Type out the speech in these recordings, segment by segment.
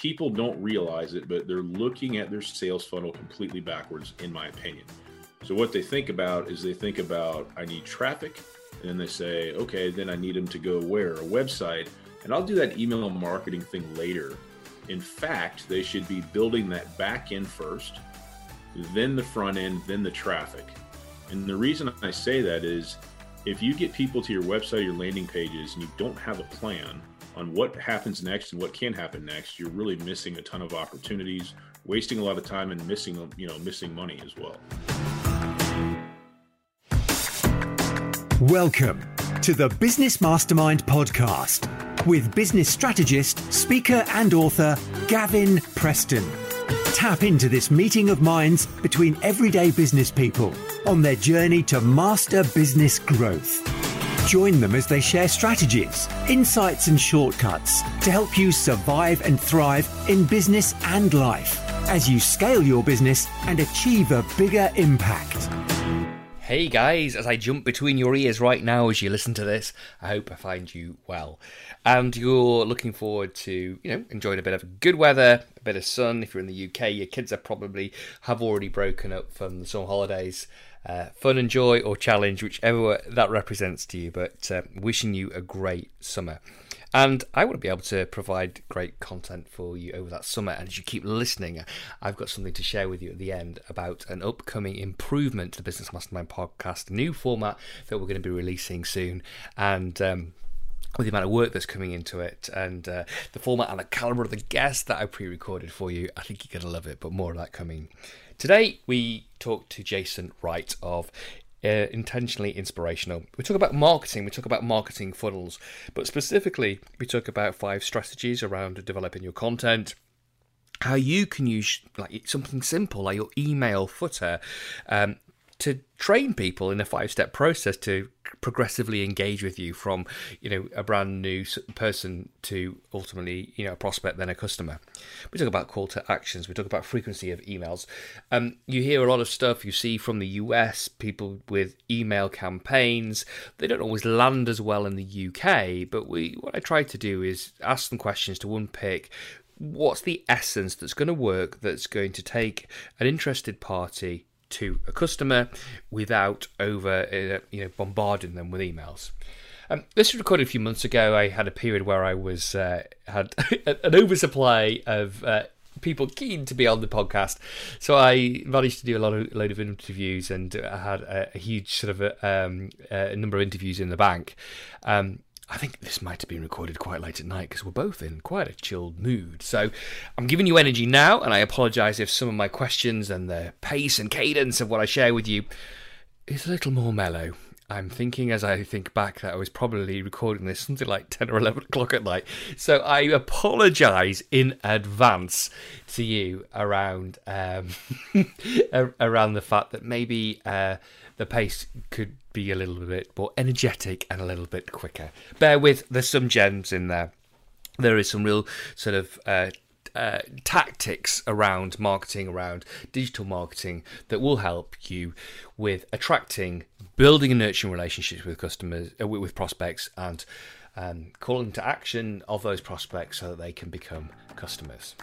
people don't realize it, but they're looking at their sales funnel completely backwards, in my opinion. So what they think about is they think about I need traffic, and then they say, okay, then I need them to go where a website, and I'll do that email marketing thing later. In fact, they should be building that back end first, then the front end, then the traffic. And the reason I say that is if you get people to your website, your landing pages, and you don't have a plan on what happens next and what can happen next, you're really missing a ton of opportunities, wasting a lot of time, and missing you know missing money as well. Welcome to the Business Mastermind podcast with business strategist, speaker, and author Gavin Preston. Tap into this meeting of minds between everyday business people on their journey to master business growth. Join them as they share strategies, insights, and shortcuts to help you survive and thrive in business and life as you scale your business and achieve a bigger impact. Hey guys, as I jump between your ears right now as you listen to this, I hope I find you well. And you're looking forward to, you know, enjoying a bit of good weather, a bit of sun. If you're in the UK, your kids are probably have already broken up from the summer holidays uh, fun and joy or challenge, whichever that represents to you. But uh, wishing you a great summer. And I want to be able to provide great content for you over that summer. And as you keep listening, I've got something to share with you at the end about an upcoming improvement to the Business Mastermind podcast, new format that we're going to be releasing soon. And um, with the amount of work that's coming into it and uh, the format and the caliber of the guests that I pre recorded for you, I think you're going to love it. But more of that coming Today, we talk to Jason Wright of uh, intentionally inspirational. We talk about marketing, we talk about marketing funnels, but specifically, we talk about five strategies around developing your content. How you can use like something simple like your email footer um, to train people in a five step process to progressively engage with you from you know a brand new person to ultimately you know a prospect then a customer. We talk about call to actions. We talk about frequency of emails. Um, you hear a lot of stuff you see from the us people with email campaigns. They don't always land as well in the uk but we what i try to do is ask them questions to unpick what's the essence that's going to work that's going to take an interested party to a customer without over uh, you know bombarding them with emails. Um, this was recorded a few months ago. I had a period where I was uh, had an oversupply of uh, people keen to be on the podcast, so I managed to do a lot of load of interviews, and I had a, a huge sort of a, um, a, number of interviews in the bank. Um, I think this might have been recorded quite late at night because we're both in quite a chilled mood. So I'm giving you energy now, and I apologise if some of my questions and the pace and cadence of what I share with you is a little more mellow. I'm thinking as I think back that I was probably recording this something like 10 or 11 o'clock at night. So I apologise in advance to you around um, around the fact that maybe uh, the pace could be a little bit more energetic and a little bit quicker. Bear with, there's some gems in there. There is some real sort of uh, uh, tactics around marketing, around digital marketing that will help you with attracting, building and nurturing relationships with customers, uh, with prospects, and um, calling to action of those prospects so that they can become customers.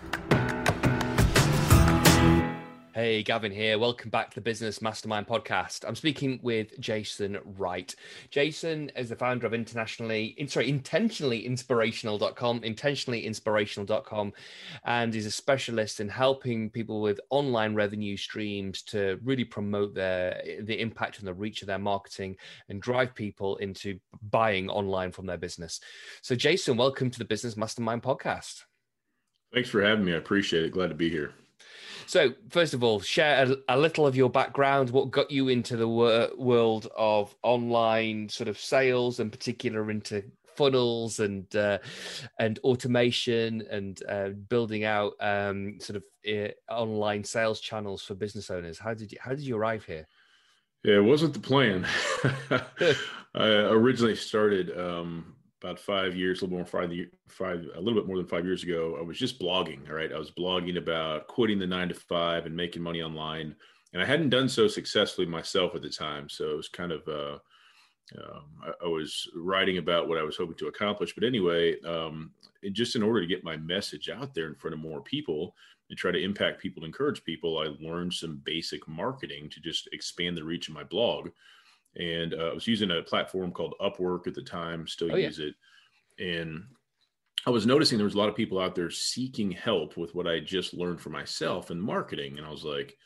Hey, Gavin here. Welcome back to the Business Mastermind podcast. I'm speaking with Jason Wright. Jason is the founder of internationally, sorry, intentionally inspirational.com, intentionallyinspirational.com, and is a specialist in helping people with online revenue streams to really promote their the impact and the reach of their marketing and drive people into buying online from their business. So, Jason, welcome to the Business Mastermind podcast. Thanks for having me. I appreciate it. Glad to be here. So, first of all, share a, a, little of your background. What got you into the wor- world of online sort of sales, and particular into funnels and uh, and automation and uh, building out um, sort of uh, online sales channels for business owners. How did you how did you arrive here? Yeah, it wasn't the plan. I originally started um, about five years, a little more five, five, a little bit more than five years ago, I was just blogging. All right, I was blogging about quitting the nine to five and making money online, and I hadn't done so successfully myself at the time. So it was kind of, uh, um, I, I, was writing about what I was hoping to accomplish. But anyway, um, just in order to get my message out there in front of more people and try to impact people, encourage people, I learned some basic marketing to just expand the reach of my blog. And uh, I was using a platform called Upwork at the time, still oh, use yeah. it. And I was noticing there was a lot of people out there seeking help with what I just learned for myself in marketing. And I was like,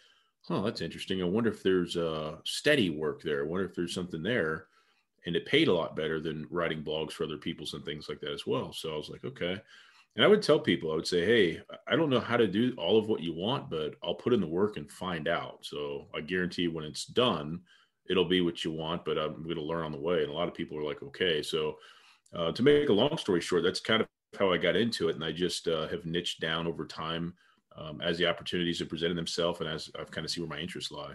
oh, that's interesting. I wonder if there's a steady work there. I wonder if there's something there. And it paid a lot better than writing blogs for other people's and things like that as well. So I was like, okay. And I would tell people, I would say, hey, I don't know how to do all of what you want, but I'll put in the work and find out. So I guarantee when it's done, it'll be what you want, but I'm going to learn on the way. And a lot of people are like, okay. So uh, to make a long story short, that's kind of how I got into it. And I just uh, have niched down over time um, as the opportunities have presented themselves and as I've kind of see where my interests lie.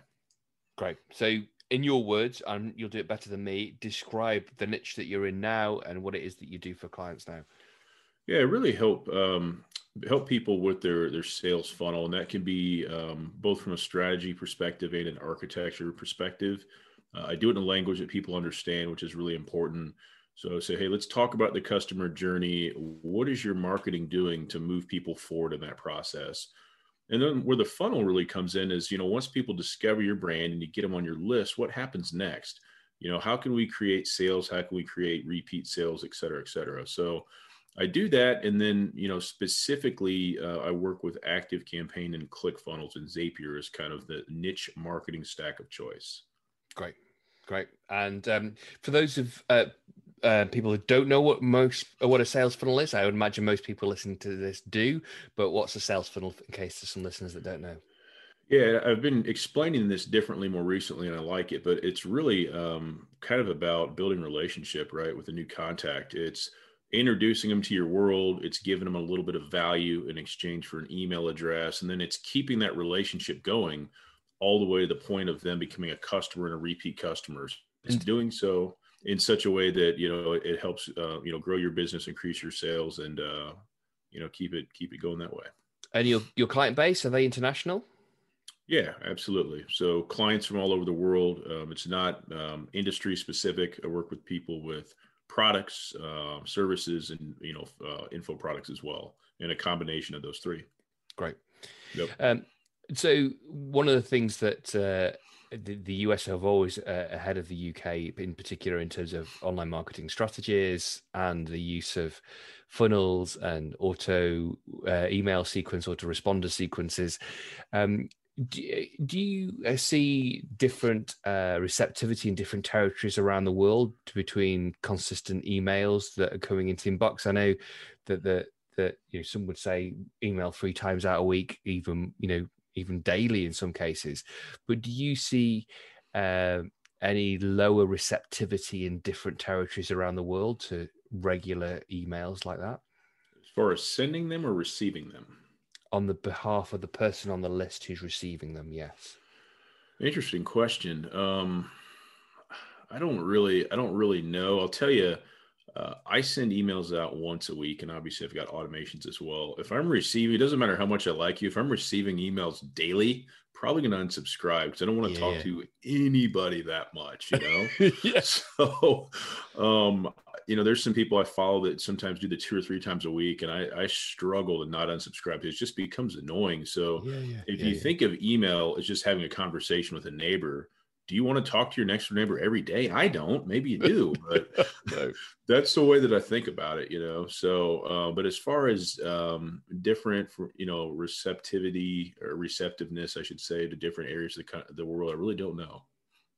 Great. So, in your words, and you'll do it better than me, describe the niche that you're in now and what it is that you do for clients now. Yeah, really help um, help people with their their sales funnel, and that can be um, both from a strategy perspective and an architecture perspective. Uh, I do it in a language that people understand, which is really important. So say, hey, let's talk about the customer journey. What is your marketing doing to move people forward in that process? And then where the funnel really comes in is, you know, once people discover your brand and you get them on your list, what happens next? You know, how can we create sales? How can we create repeat sales, et cetera, et cetera? So I do that. And then, you know, specifically, uh, I work with Active Campaign and ClickFunnels and Zapier as kind of the niche marketing stack of choice. Great. Great. And um, for those of uh, uh, people who don't know what most what a sales funnel is, I would imagine most people listening to this do. But what's a sales funnel in case there's some listeners that don't know? Yeah, I've been explaining this differently more recently, and I like it. But it's really um, kind of about building relationship, right, with a new contact. It's introducing them to your world. It's giving them a little bit of value in exchange for an email address, and then it's keeping that relationship going all the way to the point of them becoming a customer and a repeat customer. It's and, doing so in such a way that you know it helps uh, you know grow your business, increase your sales, and uh, you know keep it keep it going that way. And your your client base are they international? Yeah, absolutely. So clients from all over the world. Um, it's not um, industry specific. I work with people with products, uh, services, and you know uh, info products as well, and a combination of those three. Great. Yep. Um, so one of the things that uh, the, the US have always uh, ahead of the UK, in particular in terms of online marketing strategies and the use of funnels and auto uh, email sequence, auto responder sequences. Um, do, do, you uh, see different uh, receptivity in different territories around the world between consistent emails that are coming into inbox? I know that the that you know some would say email three times out a week, even you know even daily in some cases. But do you see uh, any lower receptivity in different territories around the world to regular emails like that? As far as sending them or receiving them? On the behalf of the person on the list who's receiving them, yes. Interesting question. Um, I don't really, I don't really know. I'll tell you, uh, I send emails out once a week, and obviously I've got automations as well. If I'm receiving, it doesn't matter how much I like you. If I'm receiving emails daily, probably going to unsubscribe because I don't want to yeah. talk to anybody that much, you know. yeah. So, um, you know, there's some people I follow that sometimes do the two or three times a week, and I, I struggle to not unsubscribe. It just becomes annoying. So, yeah, if you think of email as just having a conversation with a neighbor do you want to talk to your next door neighbor every day? I don't. Maybe you do, but that's the way that I think about it, you know. So, uh, but as far as um, different, for, you know, receptivity or receptiveness, I should say, to different areas of the, the world, I really don't know.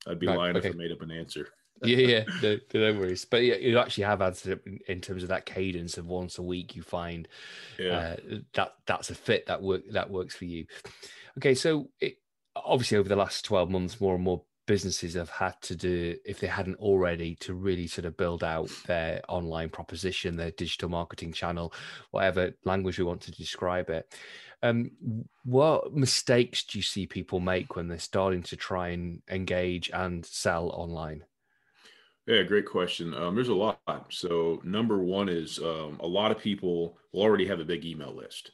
I'd be lying okay. if I made up an answer. yeah, yeah, no, no, worries. But yeah, you actually have answered it in terms of that cadence of once a week. You find yeah. uh, that that's a fit that work that works for you. Okay, so it, obviously over the last twelve months, more and more businesses have had to do if they hadn't already to really sort of build out their online proposition their digital marketing channel whatever language we want to describe it um, what mistakes do you see people make when they're starting to try and engage and sell online yeah, great question. Um, there's a lot. So, number one is um, a lot of people will already have a big email list,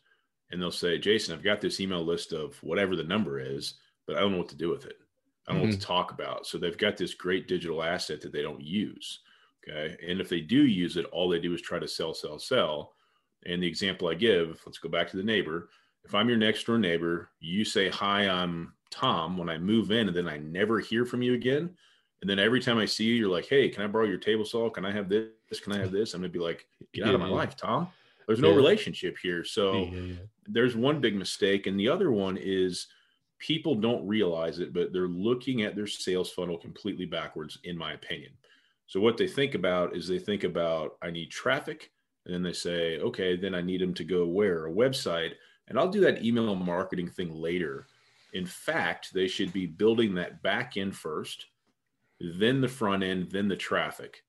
and they'll say, "Jason, I've got this email list of whatever the number is, but I don't know what to do with it." I don't mm-hmm. what to mm-hmm. talk about. So they've got this great digital asset that they don't use. Okay. And if they do use it, all they do is try to sell, sell, sell. And the example I give, let's go back to the neighbor. If I'm your next door neighbor, you say, Hi, I'm Tom when I move in, and then I never hear from you again. And then every time I see you, you're like, Hey, can I borrow your table saw? Can I have this? Can I have this? I'm going to be like, Get out yeah, of my yeah. life, Tom. There's no yeah. relationship here. So there's one big mistake. And the other one is people don't realize it, but they're looking at their sales funnel completely backwards, in my opinion. So what they think about is they think about, I need traffic. And then they say, okay, then I need them to go where? A website. And I'll do that email marketing thing later. In fact, they should be building that back end first, then the front end, then the traffic.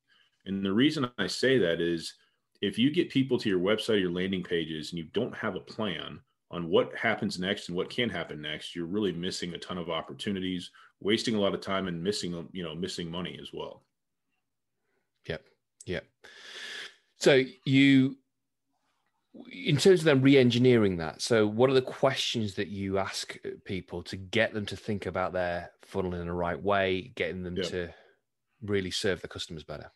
And the reason I say that is if you get people to your website, your landing pages, and you don't have a plan on what happens next and what can happen next, you're really missing a ton of opportunities, wasting a lot of time, and missing you know missing money as well. Yep. Yep. So you, in terms of them re-engineering that, so what are the questions that you ask people to get them to think about their funnel in the right way, getting them yep. to really serve the customers better?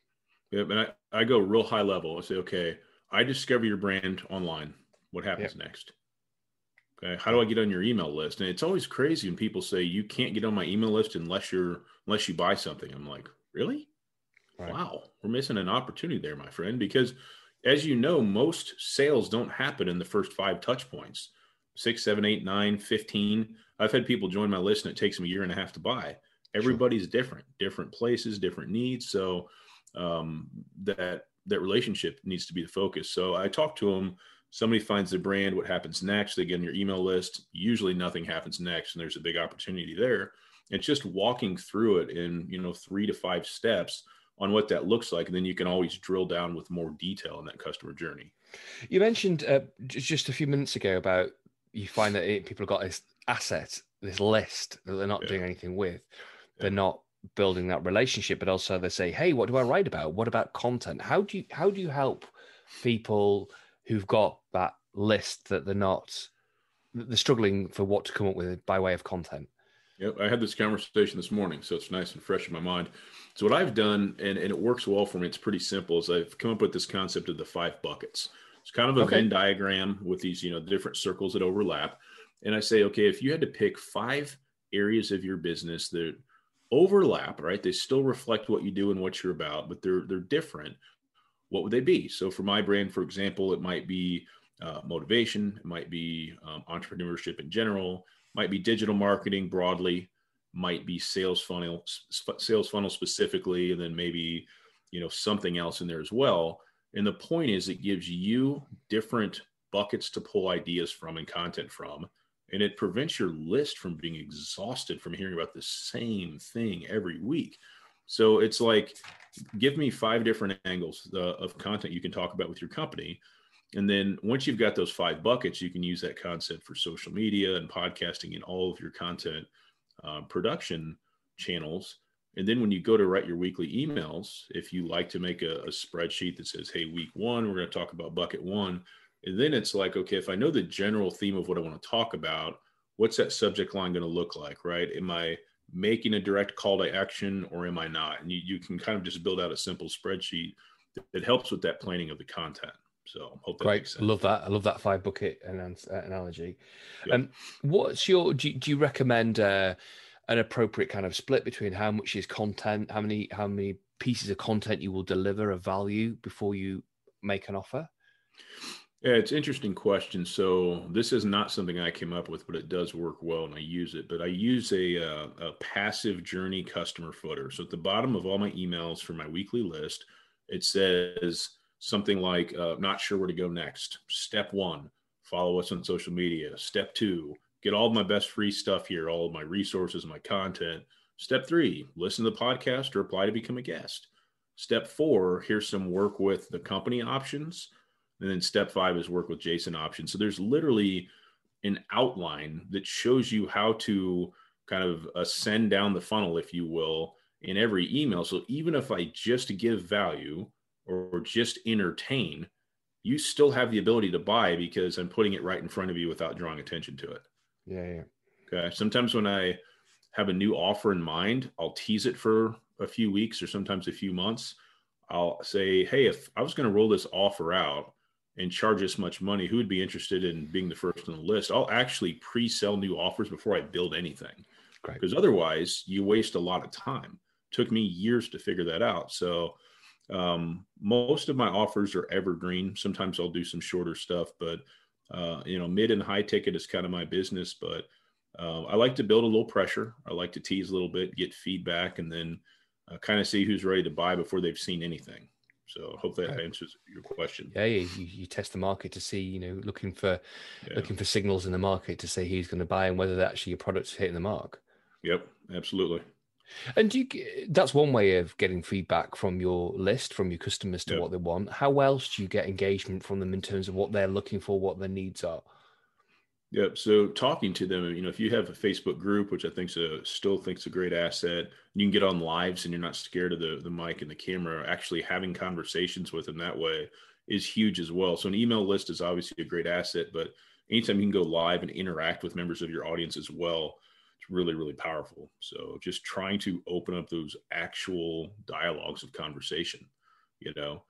Yep. And I, I go real high level. I say, okay, I discover your brand online. What happens yep. next? Okay. How do I get on your email list? And it's always crazy when people say you can't get on my email list unless you're unless you buy something. I'm like, really? Right. Wow, we're missing an opportunity there, my friend, because as you know, most sales don't happen in the first five touch points six, seven, eight, nine, 15. I've had people join my list and it takes them a year and a half to buy. Everybody's sure. different, different places, different needs. So um, that that relationship needs to be the focus. So I talk to them. Somebody finds the brand. What happens next? They get on your email list. Usually, nothing happens next, and there's a big opportunity there. It's just walking through it in you know three to five steps on what that looks like, and then you can always drill down with more detail in that customer journey. You mentioned uh, just a few minutes ago about you find that it, people have got this asset, this list that they're not yeah. doing anything with. They're not building that relationship, but also they say, "Hey, what do I write about? What about content? How do you how do you help people who've got that list that they're not they're struggling for what to come up with by way of content?" Yep, I had this conversation this morning, so it's nice and fresh in my mind. So what I've done, and, and it works well for me, it's pretty simple, is I've come up with this concept of the five buckets. It's kind of a okay. Venn diagram with these, you know, different circles that overlap. And I say, okay, if you had to pick five areas of your business that overlap, right? They still reflect what you do and what you're about, but they're they're different. What would they be? So for my brand, for example, it might be uh, motivation, it might be um, entrepreneurship in general, might be digital marketing broadly, might be sales funnel, sales funnel specifically, and then maybe you know something else in there as well. And the point is, it gives you different buckets to pull ideas from and content from and it prevents your list from being exhausted from hearing about the same thing every week. So it's like, give me five different angles uh, of content you can talk about with your company. And then once you've got those five buckets, you can use that concept for social media and podcasting and all of your content uh, production channels. And then when you go to write your weekly emails, if you like to make a, a spreadsheet that says, hey, week one, we're going to talk about bucket one and then it's like, okay, if I know the general theme of what I want to talk about, what's that subject line going to look like, right? Am I making a direct call to action or am I not? And you, you can kind of just build out a simple spreadsheet that, that helps with that planning of the content. So hope Great. I love that. I love that five bucket analogy. And um, what's your, do, do you recommend uh, an appropriate kind of split between how much is content, how many, how many pieces of content you will deliver of value before you make an offer? Yeah, it's interesting question. So this is not something I came up with, but it does work well, and I use it. But I use a, uh, a passive journey customer footer. So at the bottom of all my emails for my weekly list, it says something like, uh, "Not sure where to go next." Step one: follow us on social media. Step two: get all my best free stuff here, all of my resources, my content. Step three: listen to the podcast or apply to become a guest. Step four: here's some work with the company options and then step five is work with Jason options. So there's literally an outline that shows you how to kind of ascend down the funnel, if you will, in every email. So even if I just give value or just entertain, you still have the ability to buy because I'm putting it right in front of you without drawing attention to it. Yeah, yeah. Okay. Sometimes when I have a new offer in mind, I'll tease it for a few weeks or sometimes a few months. I'll say, hey, if I was going to roll this offer out and charge this much money, who would be interested in being the first on the list? I'll actually pre sell new offers before I build anything. Because otherwise, you waste a lot of time. It took me years to figure that out. So, um, most of my offers are evergreen. Sometimes I'll do some shorter stuff, but uh, you know, mid and high ticket is kind of my business. But uh, I like to build a little pressure. I like to tease a little bit, get feedback, and then uh, kind of see who's ready to buy before they've seen anything. So hopefully that answers your question. Yeah, you, you test the market to see, you know, looking for yeah. looking for signals in the market to say who's going to buy and whether actually your product's hitting the mark. Yep, absolutely. And you, that's one way of getting feedback from your list, from your customers to yep. what they want. How else do you get engagement from them in terms of what they're looking for, what their needs are? Yep. So talking to them, you know, if you have a Facebook group, which I think still thinks a great asset, you can get on lives and you're not scared of the the mic and the camera. Actually, having conversations with them that way is huge as well. So an email list is obviously a great asset, but anytime you can go live and interact with members of your audience as well, it's really really powerful. So just trying to open up those actual dialogues of conversation, you know,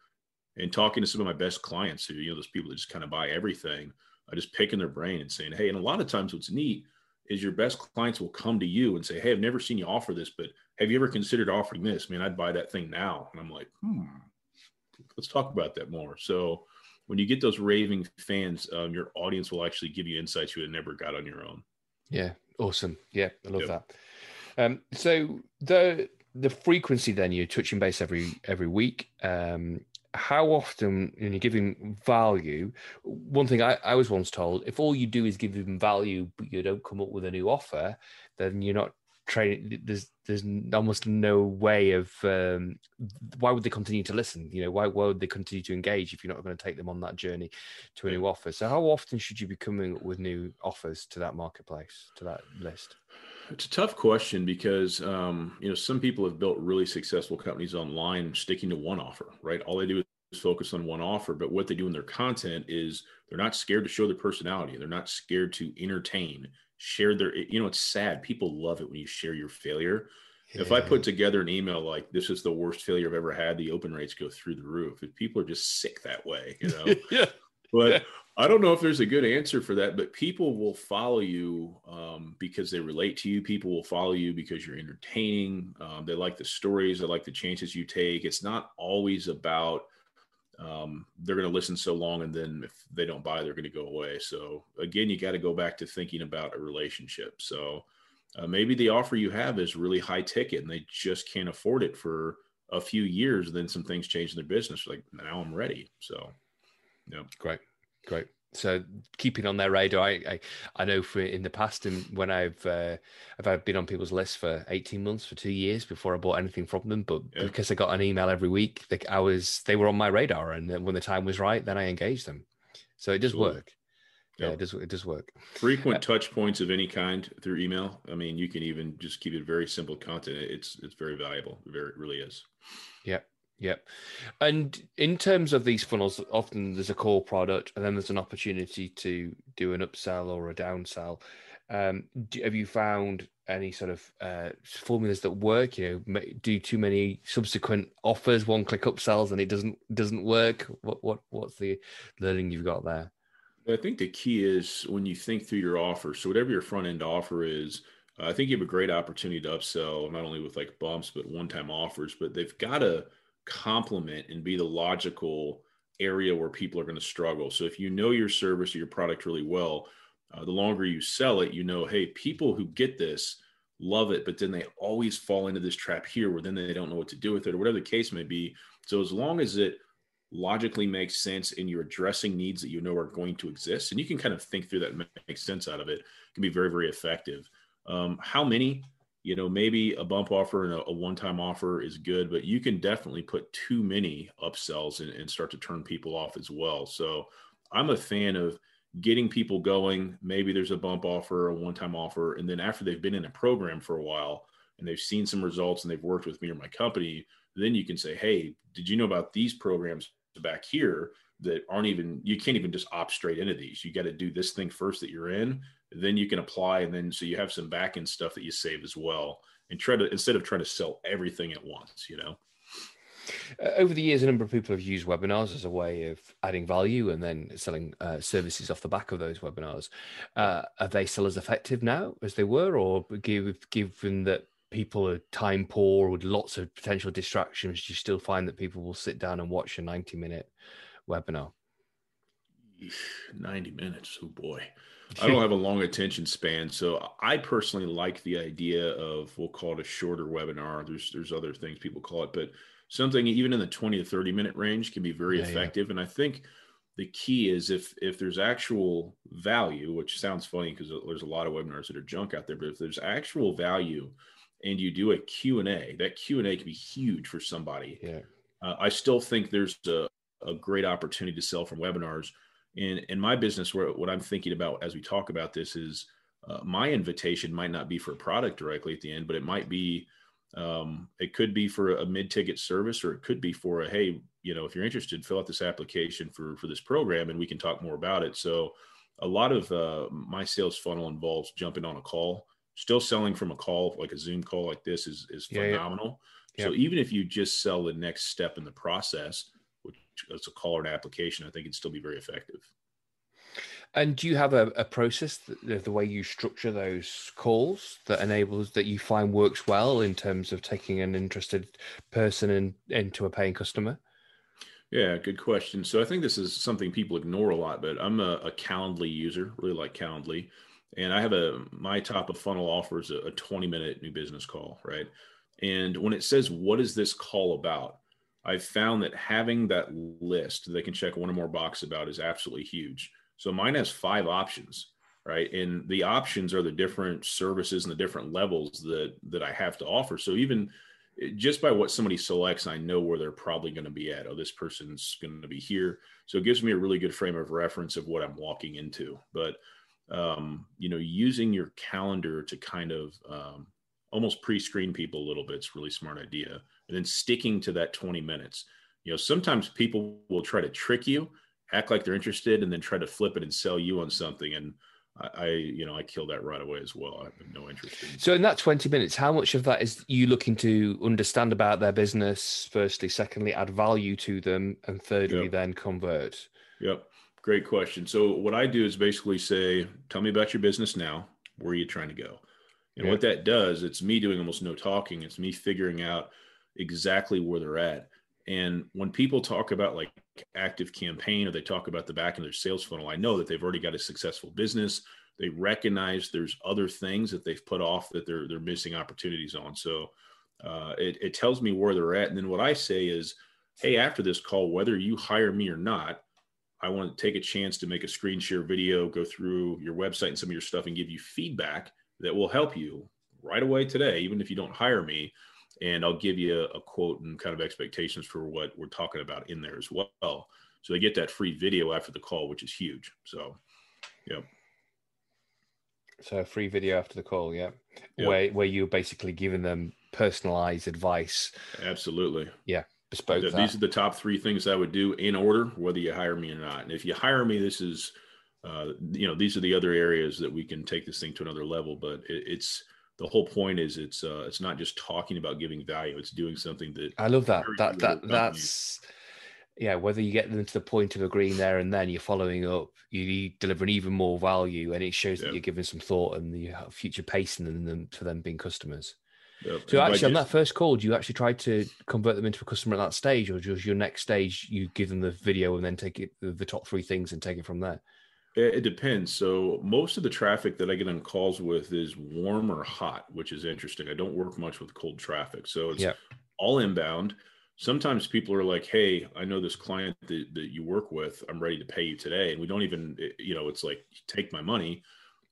and talking to some of my best clients who you know those people that just kind of buy everything uh, just picking their brain and saying, hey, and a lot of times what's neat is your best clients will come to you and say, hey, I've never seen you offer this, but have you ever considered offering this? Man, I'd buy that thing now. And I'm like, hmm, let's talk about that more. So when you get those raving fans, um, your audience will actually give you insights you had never got on your own. Yeah, awesome. Yeah, I love yep. that. Um, so the the frequency then you're touching base every every week. Um, how often when you're giving value one thing I, I was once told if all you do is give them value but you don't come up with a new offer then you're not training there's there's almost no way of um, why would they continue to listen? You know why, why would they continue to engage if you're not going to take them on that journey to a new offer? So how often should you be coming up with new offers to that marketplace to that list? It's a tough question because um, you know some people have built really successful companies online sticking to one offer, right? All they do focus on one offer, but what they do in their content is they're not scared to show their personality. They're not scared to entertain, share their. You know, it's sad. People love it when you share your failure. Yeah. If I put together an email like "This is the worst failure I've ever had," the open rates go through the roof. If people are just sick that way, you know. yeah. But I don't know if there's a good answer for that, but people will follow you um, because they relate to you. People will follow you because you're entertaining. Um, they like the stories. They like the chances you take. It's not always about um, they're going to listen so long and then if they don't buy, they're going to go away. So again, you got to go back to thinking about a relationship. So uh, maybe the offer you have is really high ticket and they just can't afford it for a few years. Then some things change in their business. Like now I'm ready. So, yeah, great. Great. So keeping on their radar, I, I, I know for in the past and when I've uh, I've been on people's lists for eighteen months for two years before I bought anything from them, but yeah. because I got an email every week, like I was they were on my radar, and when the time was right, then I engaged them. So it does work. Yeah, it does. It does work. Frequent uh, touch points of any kind through email. I mean, you can even just keep it very simple content. It's it's very valuable. It very it really is. Yeah. Yep. And in terms of these funnels, often there's a core product and then there's an opportunity to do an upsell or a downsell. Um, do, have you found any sort of uh, formulas that work? You know, do too many subsequent offers, one click upsells, and it doesn't doesn't work. What what what's the learning you've got there? I think the key is when you think through your offer. So whatever your front end offer is, uh, I think you have a great opportunity to upsell not only with like bumps but one time offers. But they've got to complement and be the logical area where people are going to struggle. So if you know your service or your product really well, uh, the longer you sell it, you know, hey, people who get this love it, but then they always fall into this trap here where then they don't know what to do with it or whatever the case may be. So as long as it logically makes sense and you're addressing needs that you know are going to exist, and you can kind of think through that and make sense out of it, it can be very, very effective. Um, how many? You know, maybe a bump offer and a, a one-time offer is good, but you can definitely put too many upsells and, and start to turn people off as well. So I'm a fan of getting people going. Maybe there's a bump offer, a one-time offer, and then after they've been in a program for a while and they've seen some results and they've worked with me or my company, then you can say, "Hey, did you know about these programs back here? that aren't even you can't even just opt straight into these. You got to do this thing first that you're in, then you can apply, and then so you have some back end stuff that you save as well, and try to instead of trying to sell everything at once, you know. Uh, over the years, a number of people have used webinars as a way of adding value and then selling uh, services off the back of those webinars. Uh, are they still as effective now as they were, or give, given that people are time poor with lots of potential distractions, do you still find that people will sit down and watch a 90 minute webinar? 90 minutes. Oh boy. I don't have a long attention span. So I personally like the idea of we'll call it a shorter webinar. There's there's other things people call it, but something even in the 20 to 30 minute range can be very yeah, effective. Yeah. And I think the key is if if there's actual value, which sounds funny because there's a lot of webinars that are junk out there, but if there's actual value and you do a Q&A, that Q&A can be huge for somebody. Yeah. Uh, I still think there's a, a great opportunity to sell from webinars in in my business where what i'm thinking about as we talk about this is uh, my invitation might not be for a product directly at the end but it might be um, it could be for a mid-ticket service or it could be for a hey you know if you're interested fill out this application for for this program and we can talk more about it. So a lot of uh, my sales funnel involves jumping on a call. Still selling from a call like a zoom call like this is is phenomenal yeah, yeah. so even if you just sell the next step in the process it's a call or an application, I think it'd still be very effective. And do you have a, a process that, the way you structure those calls that enables that you find works well in terms of taking an interested person in, into a paying customer? Yeah, good question. So I think this is something people ignore a lot, but I'm a, a Calendly user, really like Calendly, and I have a my top of funnel offers a, a 20 minute new business call, right? And when it says what is this call about, I've found that having that list they can check one or more box about is absolutely huge. So mine has five options, right? And the options are the different services and the different levels that that I have to offer. So even eh, just by what somebody selects, I know where they're probably going to be at. Oh, this person's going to be here. So it gives me a really good frame of reference of what I'm walking into. But um, you know, using your calendar to kind of um, almost pre-screen people a little bit is really smart idea and then sticking to that 20 minutes. You know sometimes people will try to trick you act like they're interested and then try to flip it and sell you on something and I, I you know i kill that right away as well. I have no interest in so in that 20 minutes how much of that is you looking to understand about their business firstly? Secondly add value to them and thirdly yep. then convert? Yep. Great question. So what i do is basically say tell me about your business now. Where are you trying to go? And yeah. what that does, it's me doing almost no talking. It's me figuring out exactly where they're at. And when people talk about like active campaign or they talk about the back of their sales funnel, I know that they've already got a successful business. They recognize there's other things that they've put off that they're they're missing opportunities on. So uh, it, it tells me where they're at. And then what I say is, hey, after this call, whether you hire me or not, I want to take a chance to make a screen share video, go through your website and some of your stuff and give you feedback that will help you right away today, even if you don't hire me. And I'll give you a, a quote and kind of expectations for what we're talking about in there as well. So they get that free video after the call, which is huge. So, yeah. So a free video after the call, yeah, yep. where where you're basically giving them personalized advice. Absolutely. Yeah, bespoke. These are the top three things I would do in order, whether you hire me or not. And if you hire me, this is uh, you know these are the other areas that we can take this thing to another level but it, it's the whole point is it's uh it's not just talking about giving value it's doing something that i love that that that that's yeah whether you get them to the point of agreeing there and then you're following up you delivering even more value and it shows that you're giving some thought and the future pacing them for them being customers Yep. So actually, on that first call, do you actually try to convert them into a customer at that stage, or just your next stage, you give them the video and then take it the top three things and take it from there? It depends. So most of the traffic that I get on calls with is warm or hot, which is interesting. I don't work much with cold traffic, so it's yep. all inbound. Sometimes people are like, "Hey, I know this client that, that you work with. I'm ready to pay you today," and we don't even, you know, it's like take my money.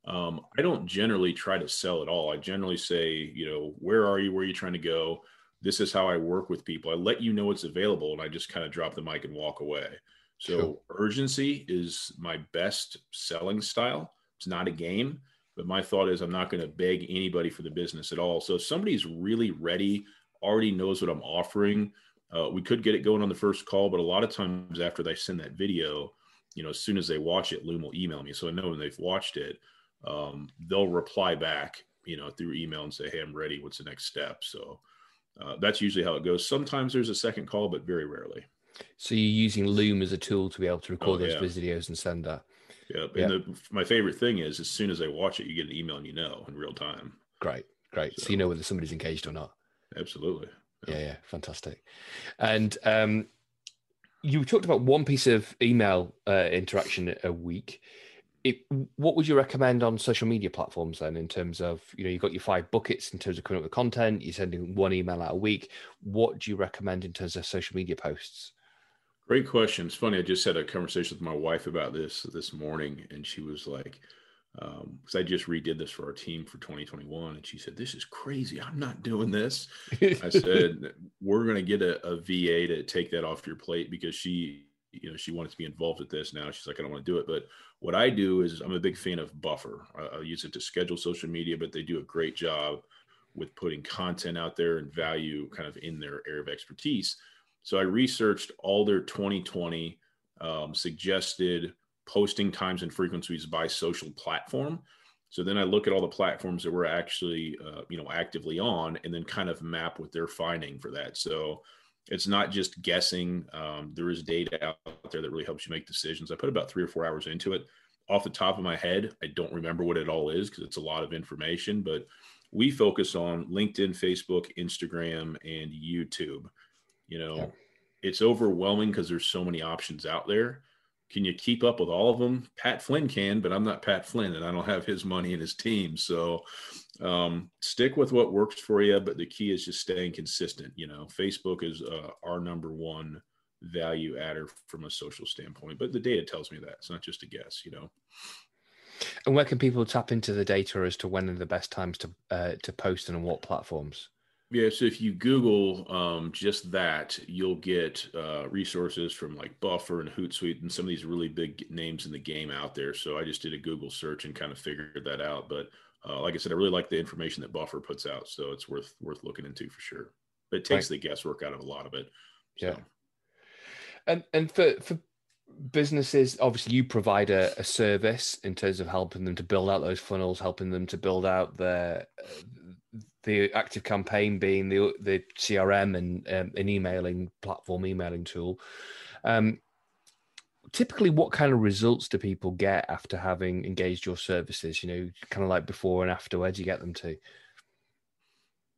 Um, I don't generally try to sell at all. I generally say, you know, where are you? Where are you trying to go? This is how I work with people. I let you know it's available, and I just kind of drop the mic and walk away. So sure. urgency is my best selling style. It's not a game, but my thought is I'm not going to beg anybody for the business at all. So if somebody's really ready, already knows what I'm offering, uh, we could get it going on the first call, but a lot of times after they send that video, you know, as soon as they watch it, Loom will email me. So I know when they've watched it, um, they'll reply back, you know, through email and say, Hey, I'm ready. What's the next step? So uh, that's usually how it goes. Sometimes there's a second call, but very rarely. So you're using Loom as a tool to be able to record oh, yeah. those videos and send that. Yep. Yeah. And the, my favorite thing is as soon as they watch it, you get an email and you know in real time. Great. Great. So, so you know whether somebody's engaged or not. Absolutely. Yeah. Yeah. Fantastic. And, um, you talked about one piece of email uh, interaction a week. It, what would you recommend on social media platforms then in terms of you know you've got your five buckets in terms of coming up with content you're sending one email out a week what do you recommend in terms of social media posts great question it's funny i just had a conversation with my wife about this this morning and she was like because um, I just redid this for our team for 2021, and she said, "This is crazy. I'm not doing this." I said, "We're going to get a, a, VA to take that off your plate because she, you know, she wanted to be involved with this. Now she's like, I don't want to do it." But what I do is, I'm a big fan of Buffer. I, I use it to schedule social media, but they do a great job with putting content out there and value kind of in their area of expertise. So I researched all their 2020 um, suggested posting times and frequencies by social platform. So then I look at all the platforms that we're actually, uh, you know, actively on, and then kind of map what they're finding for that. So it's not just guessing. Um, there is data out there that really helps you make decisions. I put about three or four hours into it. Off the top of my head, I don't remember what it all is because it's a lot of information. But we focus on LinkedIn, Facebook, Instagram, and YouTube. You know, yeah. it's overwhelming because there's so many options out there can you keep up with all of them? Pat Flynn can, but I'm not Pat Flynn and I don't have his money and his team. So um, stick with what works for you. But the key is just staying consistent. You know, Facebook is uh, our number one value adder from a social standpoint, but the data tells me that it's not just a guess, you know. And where can people tap into the data as to when are the best times to uh, to post and on what platforms? Yeah, so if you Google um, just that, you'll get uh, resources from like Buffer and Hootsuite and some of these really big names in the game out there. So I just did a Google search and kind of figured that out. But uh, like I said, I really like the information that Buffer puts out, so it's worth worth looking into for sure. But it takes right. the guesswork out of a lot of it. So. Yeah, and and for for businesses, obviously, you provide a, a, service in terms of helping them to build out those funnels, helping them to build out their the active campaign being the the CRM and um, an emailing platform, emailing tool. Um, typically, what kind of results do people get after having engaged your services? You know, kind of like before and after. Where do you get them to?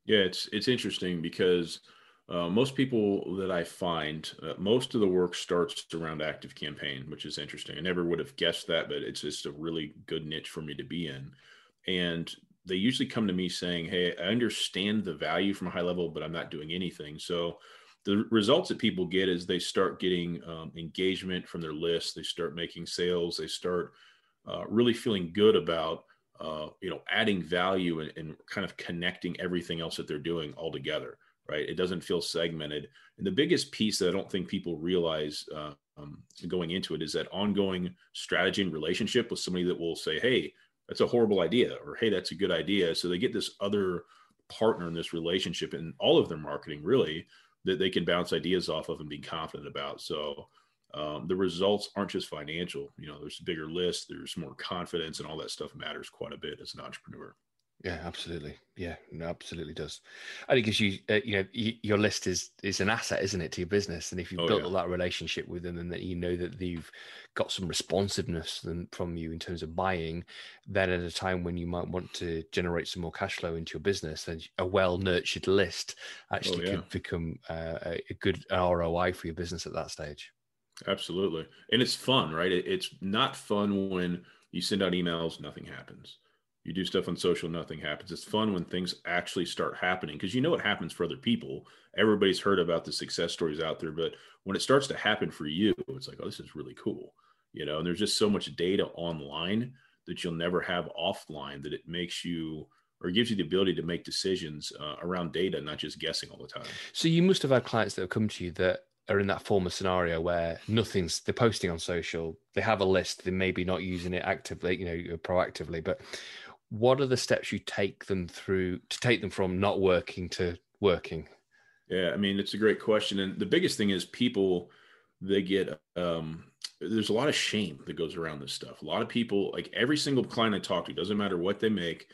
Yeah, it's it's interesting because uh, most people that I find, uh, most of the work starts around active campaign, which is interesting. I never would have guessed that, but it's just a really good niche for me to be in. And they usually come to me saying, Hey, I understand the value from a high level, but I'm not doing anything. So the results that people get is they start getting um, engagement from their list. They start making sales. They start uh, really feeling good about, uh, you know, adding value and, and, kind of connecting everything else that they're doing all together. Right. It doesn't feel segmented. And the biggest piece that I don't think people realize uh, um, going into it is that ongoing strategy and relationship with somebody that will say, Hey, that's a horrible idea or hey that's a good idea. So they get this other partner in this relationship in all of their marketing really that they can bounce ideas off of and be confident about. So um, the results aren't just financial you know there's a bigger list there's more confidence and all that stuff matters quite a bit as an entrepreneur yeah, absolutely. Yeah, no, absolutely does. And it gives you, uh, you know, your list is is an asset, isn't it, to your business? And if you've oh, built yeah. that relationship with them, and that you know that they've got some responsiveness from you in terms of buying, then at a time when you might want to generate some more cash flow into your business, then a well nurtured list actually oh, yeah. could become uh, a good ROI for your business at that stage. Absolutely, and it's fun, right? It, it's not fun when you send out emails, nothing happens you do stuff on social, nothing happens. It's fun when things actually start happening because you know what happens for other people. Everybody's heard about the success stories out there, but when it starts to happen for you, it's like, oh, this is really cool. You know, and there's just so much data online that you'll never have offline that it makes you or gives you the ability to make decisions uh, around data, not just guessing all the time. So you must have had clients that have come to you that are in that former scenario where nothing's they're posting on social, they have a list, they maybe not using it actively, you know, proactively, but what are the steps you take them through to take them from not working to working? Yeah, I mean, it's a great question. And the biggest thing is people, they get, um, there's a lot of shame that goes around this stuff. A lot of people, like every single client I talk to, doesn't matter what they make,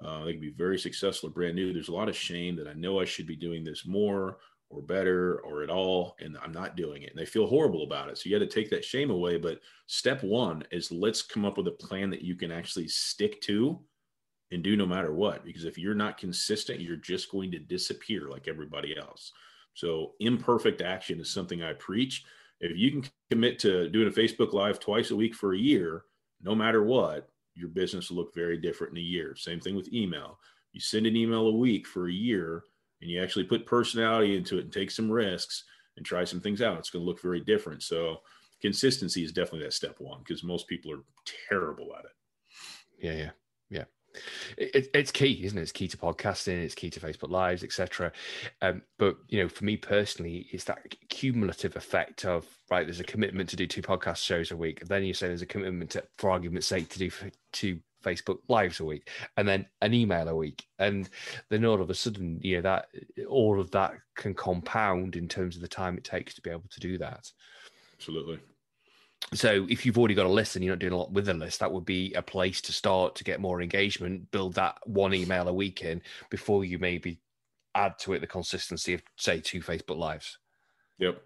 uh, they can be very successful or brand new. There's a lot of shame that I know I should be doing this more or better or at all, and I'm not doing it. And they feel horrible about it. So you got to take that shame away. But step one is let's come up with a plan that you can actually stick to and do no matter what. Because if you're not consistent, you're just going to disappear like everybody else. So imperfect action is something I preach. If you can commit to doing a Facebook Live twice a week for a year, no matter what, your business will look very different in a year. Same thing with email. You send an email a week for a year and you actually put personality into it and take some risks and try some things out. It's going to look very different. So consistency is definitely that step one because most people are terrible at it. Yeah, yeah, yeah. It, it's key, isn't it? It's key to podcasting. It's key to Facebook Lives, etc. Um, but you know, for me personally, it's that cumulative effect of right. There's a commitment to do two podcast shows a week. Then you say there's a commitment to, for argument's sake, to do two Facebook lives a week and then an email a week. And then all of a sudden, you know, that all of that can compound in terms of the time it takes to be able to do that. Absolutely. So if you've already got a list and you're not doing a lot with a list, that would be a place to start to get more engagement, build that one email a week in before you maybe add to it the consistency of say two Facebook lives. Yep.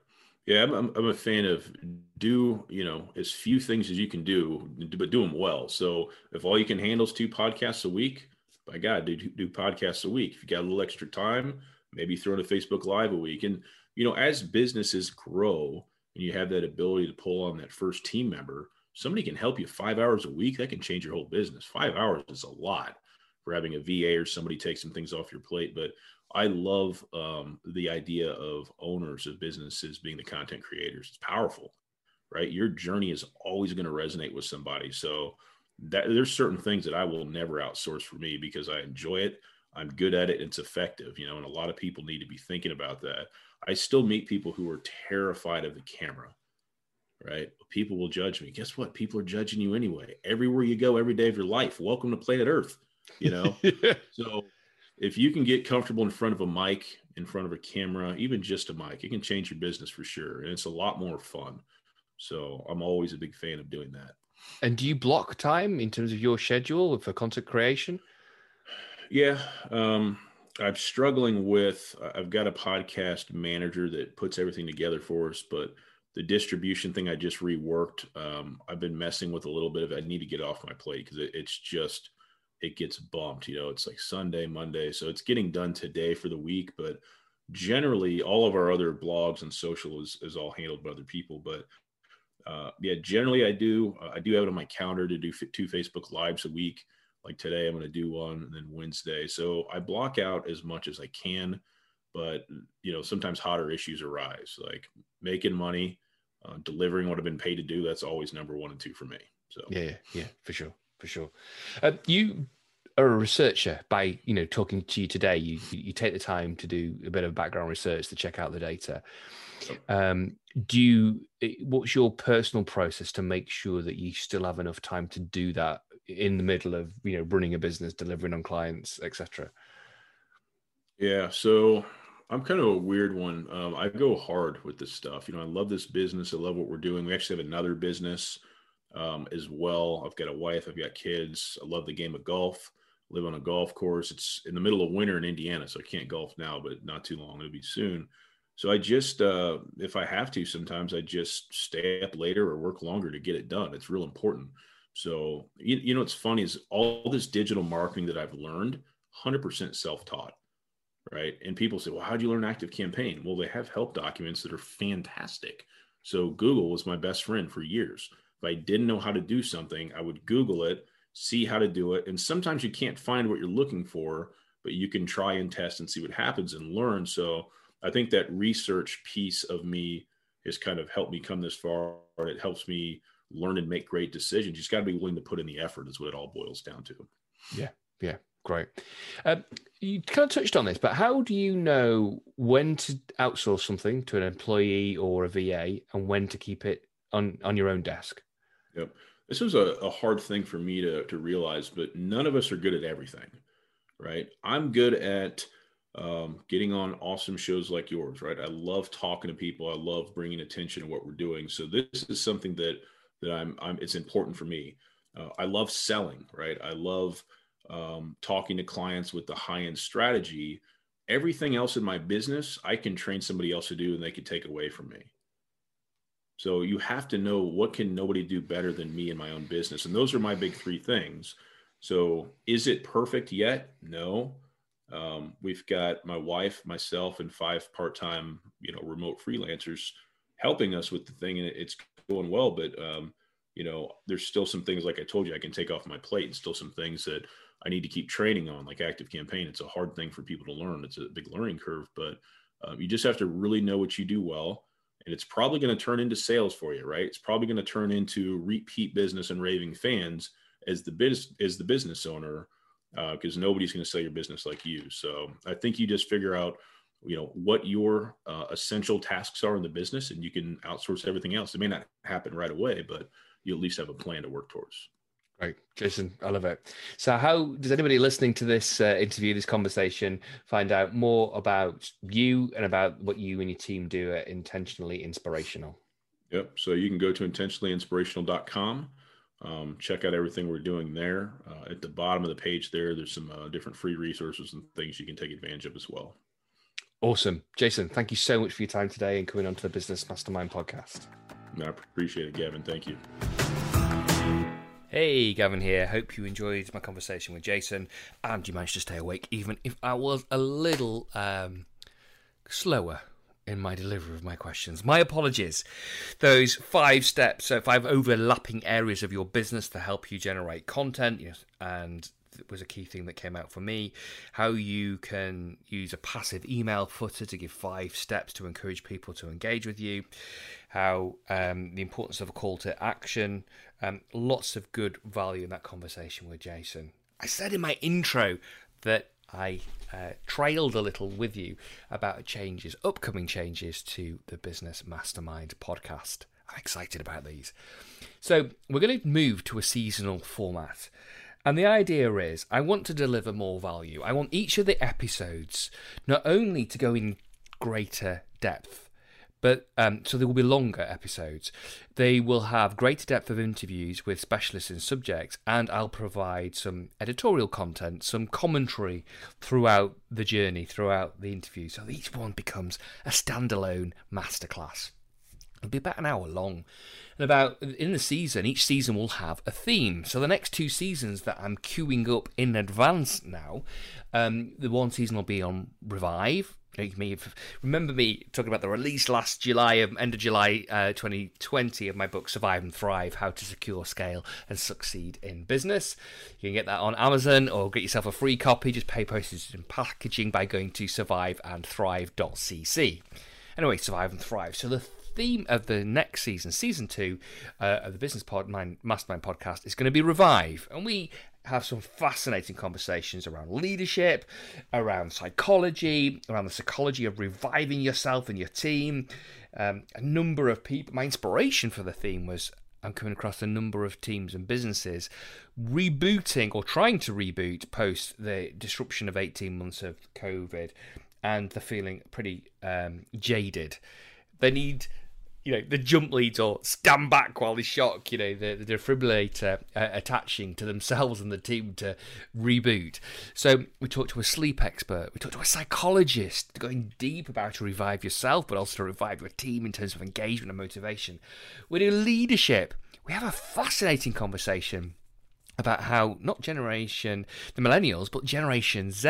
Yeah, I'm, I'm, a fan of do you know as few things as you can do, but do them well. So if all you can handle is two podcasts a week, by God, do do podcasts a week. If you got a little extra time, maybe throw in a Facebook Live a week. And you know, as businesses grow and you have that ability to pull on that first team member, somebody can help you five hours a week. That can change your whole business. Five hours is a lot for having a VA or somebody take some things off your plate. But I love um, the idea of owners of businesses being the content creators. It's powerful, right? Your journey is always going to resonate with somebody. So that there's certain things that I will never outsource for me because I enjoy it. I'm good at it. It's effective, you know, and a lot of people need to be thinking about that. I still meet people who are terrified of the camera, right? People will judge me. Guess what? People are judging you anyway. Everywhere you go, every day of your life. Welcome to planet Earth, you know? so if you can get comfortable in front of a mic, in front of a camera, even just a mic, it can change your business for sure. And it's a lot more fun. So I'm always a big fan of doing that. And do you block time in terms of your schedule for content creation? Yeah. Um, I'm struggling with, I've got a podcast manager that puts everything together for us, but the distribution thing I just reworked, um, I've been messing with a little bit of, I need to get off my plate because it, it's just, it gets bumped. You know, it's like Sunday, Monday. So it's getting done today for the week. But generally, all of our other blogs and social is, is all handled by other people. But uh, yeah, generally, I do. Uh, I do have it on my calendar to do two Facebook Lives a week. Like today, I'm going to do one, and then Wednesday. So I block out as much as I can. But you know, sometimes hotter issues arise, like making money, uh, delivering what I've been paid to do. That's always number one and two for me. So yeah, yeah, for sure for sure. Uh, you are a researcher by you know talking to you today. You you take the time to do a bit of background research to check out the data. Um, do you? What's your personal process to make sure that you still have enough time to do that in the middle of you know running a business, delivering on clients, etc. Yeah, so I'm kind of a weird one. Um, I go hard with this stuff. You know, I love this business. I love what we're doing. We actually have another business um, as well. I've got a wife, I've got kids. I love the game of golf. Live on a golf course. It's in the middle of winter in Indiana, so I can't golf now, but not too long. It'll be soon. So I just, uh, if I have to, sometimes I just stay up later or work longer to get it done. It's real important. So you, you know, what's funny is all this digital marketing that I've learned, 100% self-taught, right? And people say, well, how do you learn active campaign? Well, they have help documents that are fantastic. So Google was my best friend for years. If I didn't know how to do something, I would Google it, see how to do it. And sometimes you can't find what you're looking for, but you can try and test and see what happens and learn. So I think that research piece of me has kind of helped me come this far. And It helps me learn and make great decisions. You just got to be willing to put in the effort, is what it all boils down to. Yeah. Yeah. Great. Um, you kind of touched on this, but how do you know when to outsource something to an employee or a VA and when to keep it on, on your own desk? Yep. This was a, a hard thing for me to, to realize, but none of us are good at everything, right? I'm good at um, getting on awesome shows like yours, right? I love talking to people. I love bringing attention to what we're doing. So this is something that that I'm, I'm it's important for me. Uh, I love selling, right? I love um, talking to clients with the high end strategy. Everything else in my business, I can train somebody else to do, and they can take away from me. So you have to know what can nobody do better than me in my own business, and those are my big three things. So is it perfect yet? No. Um, we've got my wife, myself, and five part-time, you know, remote freelancers helping us with the thing, and it's going well. But um, you know, there's still some things like I told you I can take off my plate, and still some things that I need to keep training on, like Active Campaign. It's a hard thing for people to learn. It's a big learning curve, but um, you just have to really know what you do well, and it's probably going to turn into sales for you, right? It's probably going to turn into repeat business and raving fans as the biz as the business owner because uh, nobody's going to sell your business like you. So I think you just figure out, you know, what your uh, essential tasks are in the business, and you can outsource everything else. It may not happen right away, but you at least have a plan to work towards. Great, Jason, I love it. So, how does anybody listening to this uh, interview, this conversation, find out more about you and about what you and your team do at Intentionally Inspirational? Yep. So you can go to intentionallyinspirational.com um, check out everything we're doing there. Uh, at the bottom of the page there, there's some uh, different free resources and things you can take advantage of as well. Awesome. Jason, thank you so much for your time today and coming on to the Business Mastermind podcast. I appreciate it, Gavin. Thank you. Hey, Gavin here. Hope you enjoyed my conversation with Jason and you managed to stay awake, even if I was a little um, slower in my delivery of my questions. My apologies. Those five steps, so five overlapping areas of your business to help you generate content, and was a key thing that came out for me. How you can use a passive email footer to give five steps to encourage people to engage with you. How um, the importance of a call to action. Um, lots of good value in that conversation with Jason. I said in my intro that I uh, trailed a little with you about changes, upcoming changes to the Business Mastermind podcast. I'm excited about these. So, we're going to move to a seasonal format. And the idea is I want to deliver more value. I want each of the episodes not only to go in greater depth, but um, so there will be longer episodes. They will have greater depth of interviews with specialists in subjects, and I'll provide some editorial content, some commentary throughout the journey, throughout the interview. So each one becomes a standalone masterclass. It'll be about an hour long. And about in the season, each season will have a theme. So the next two seasons that I'm queuing up in advance now, um, the one season will be on Revive, me remember me talking about the release last July, end of July uh, 2020 of my book Survive and Thrive: How to Secure, Scale, and Succeed in Business. You can get that on Amazon or get yourself a free copy. Just pay postage and packaging by going to surviveandthrive.cc. Anyway, survive and thrive. So the theme of the next season, season two uh, of the Business Pod Mastermind podcast, is going to be revive, and we have some fascinating conversations around leadership, around psychology, around the psychology of reviving yourself and your team. Um, a number of people. My inspiration for the theme was I'm coming across a number of teams and businesses rebooting or trying to reboot post the disruption of 18 months of COVID and they're feeling pretty um, jaded. They need you know the jump leads or stand back while they shock you know the, the defibrillator uh, attaching to themselves and the team to reboot. So we talked to a sleep expert we talked to a psychologist going deep about to revive yourself but also to revive your team in terms of engagement and motivation. We do leadership. We have a fascinating conversation about how not generation the millennials but generation z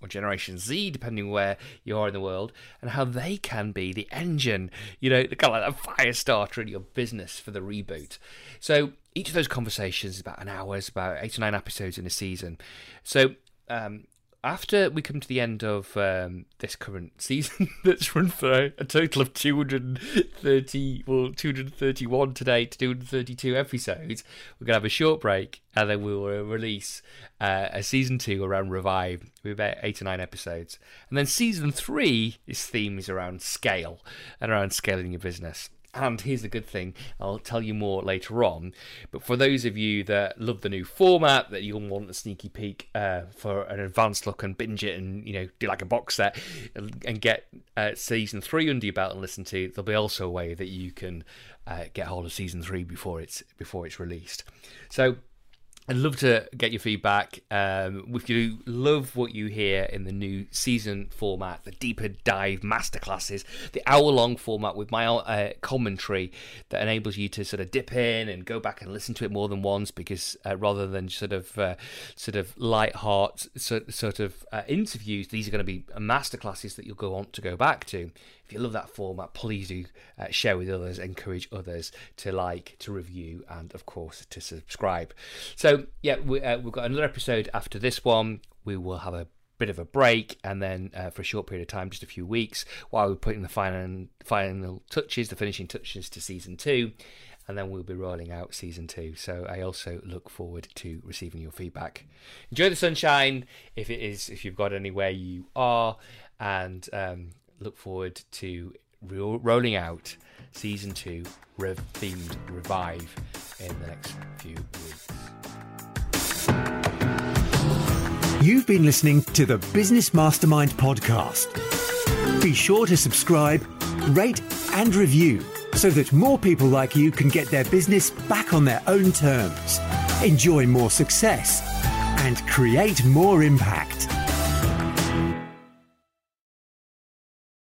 or generation z depending where you are in the world and how they can be the engine you know the kind of like fire starter in your business for the reboot. So each of those conversations is about an hour it's about eight or nine episodes in a season. So um, after we come to the end of um, this current season that's run for a total of 230 well 231 today to 232 episodes we're going to have a short break and then we will release uh, a season two around revive with about eight or nine episodes. And then season three its theme is around scale and around scaling your business And here's the good thing I'll tell you more later on. But for those of you that love the new format, that you'll want a sneaky peek uh, for an advanced look and binge it and, you know, do like a box set and get uh, season three under your belt and listen to, there'll be also a way that you can uh, get hold of season three before it's before it's released. So I'd love to get your feedback. Um, if you love what you hear in the new season format, the deeper dive masterclasses, the hour long format with my uh, commentary that enables you to sort of dip in and go back and listen to it more than once, because uh, rather than sort of uh, sort of light heart sort, sort of uh, interviews, these are going to be masterclasses that you'll go on to go back to. If you love that format, please do uh, share with others, encourage others to like, to review, and of course to subscribe. So yeah, we, uh, we've got another episode after this one. We will have a bit of a break and then uh, for a short period of time just a few weeks while we're putting the final final touches the finishing touches to season two and then we'll be rolling out season two so i also look forward to receiving your feedback enjoy the sunshine if it is if you've got anywhere you are and um, look forward to ro- rolling out season two rev- themed revive in the next few weeks You've been listening to the Business Mastermind podcast. Be sure to subscribe, rate, and review so that more people like you can get their business back on their own terms, enjoy more success, and create more impact.